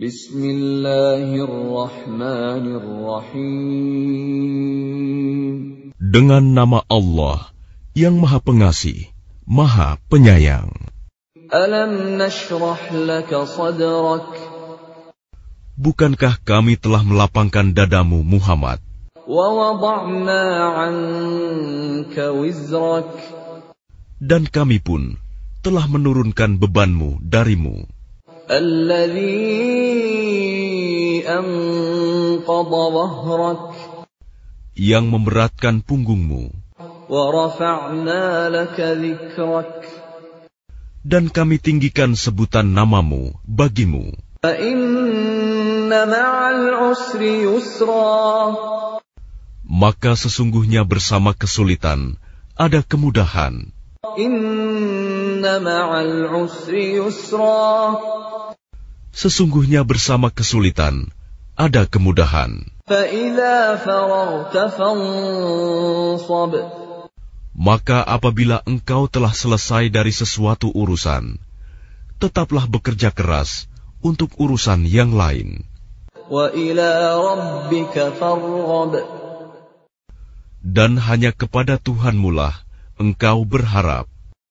Bismillahirrahmanirrahim. Dengan nama Allah yang Maha Pengasih, Maha Penyayang. Alam nashrah laka sadrak. Bukankah kami telah melapangkan dadamu Muhammad? Dan kami pun telah menurunkan bebanmu darimu yang memberatkan punggungmu. dan kami tinggikan sebutan namamu bagimu. maka sesungguhnya bersama kesulitan ada kemudahan sesungguhnya bersama kesulitan ada kemudahan. Maka apabila engkau telah selesai dari sesuatu urusan, tetaplah bekerja keras untuk urusan yang lain. Dan hanya kepada Tuhanmulah engkau berharap.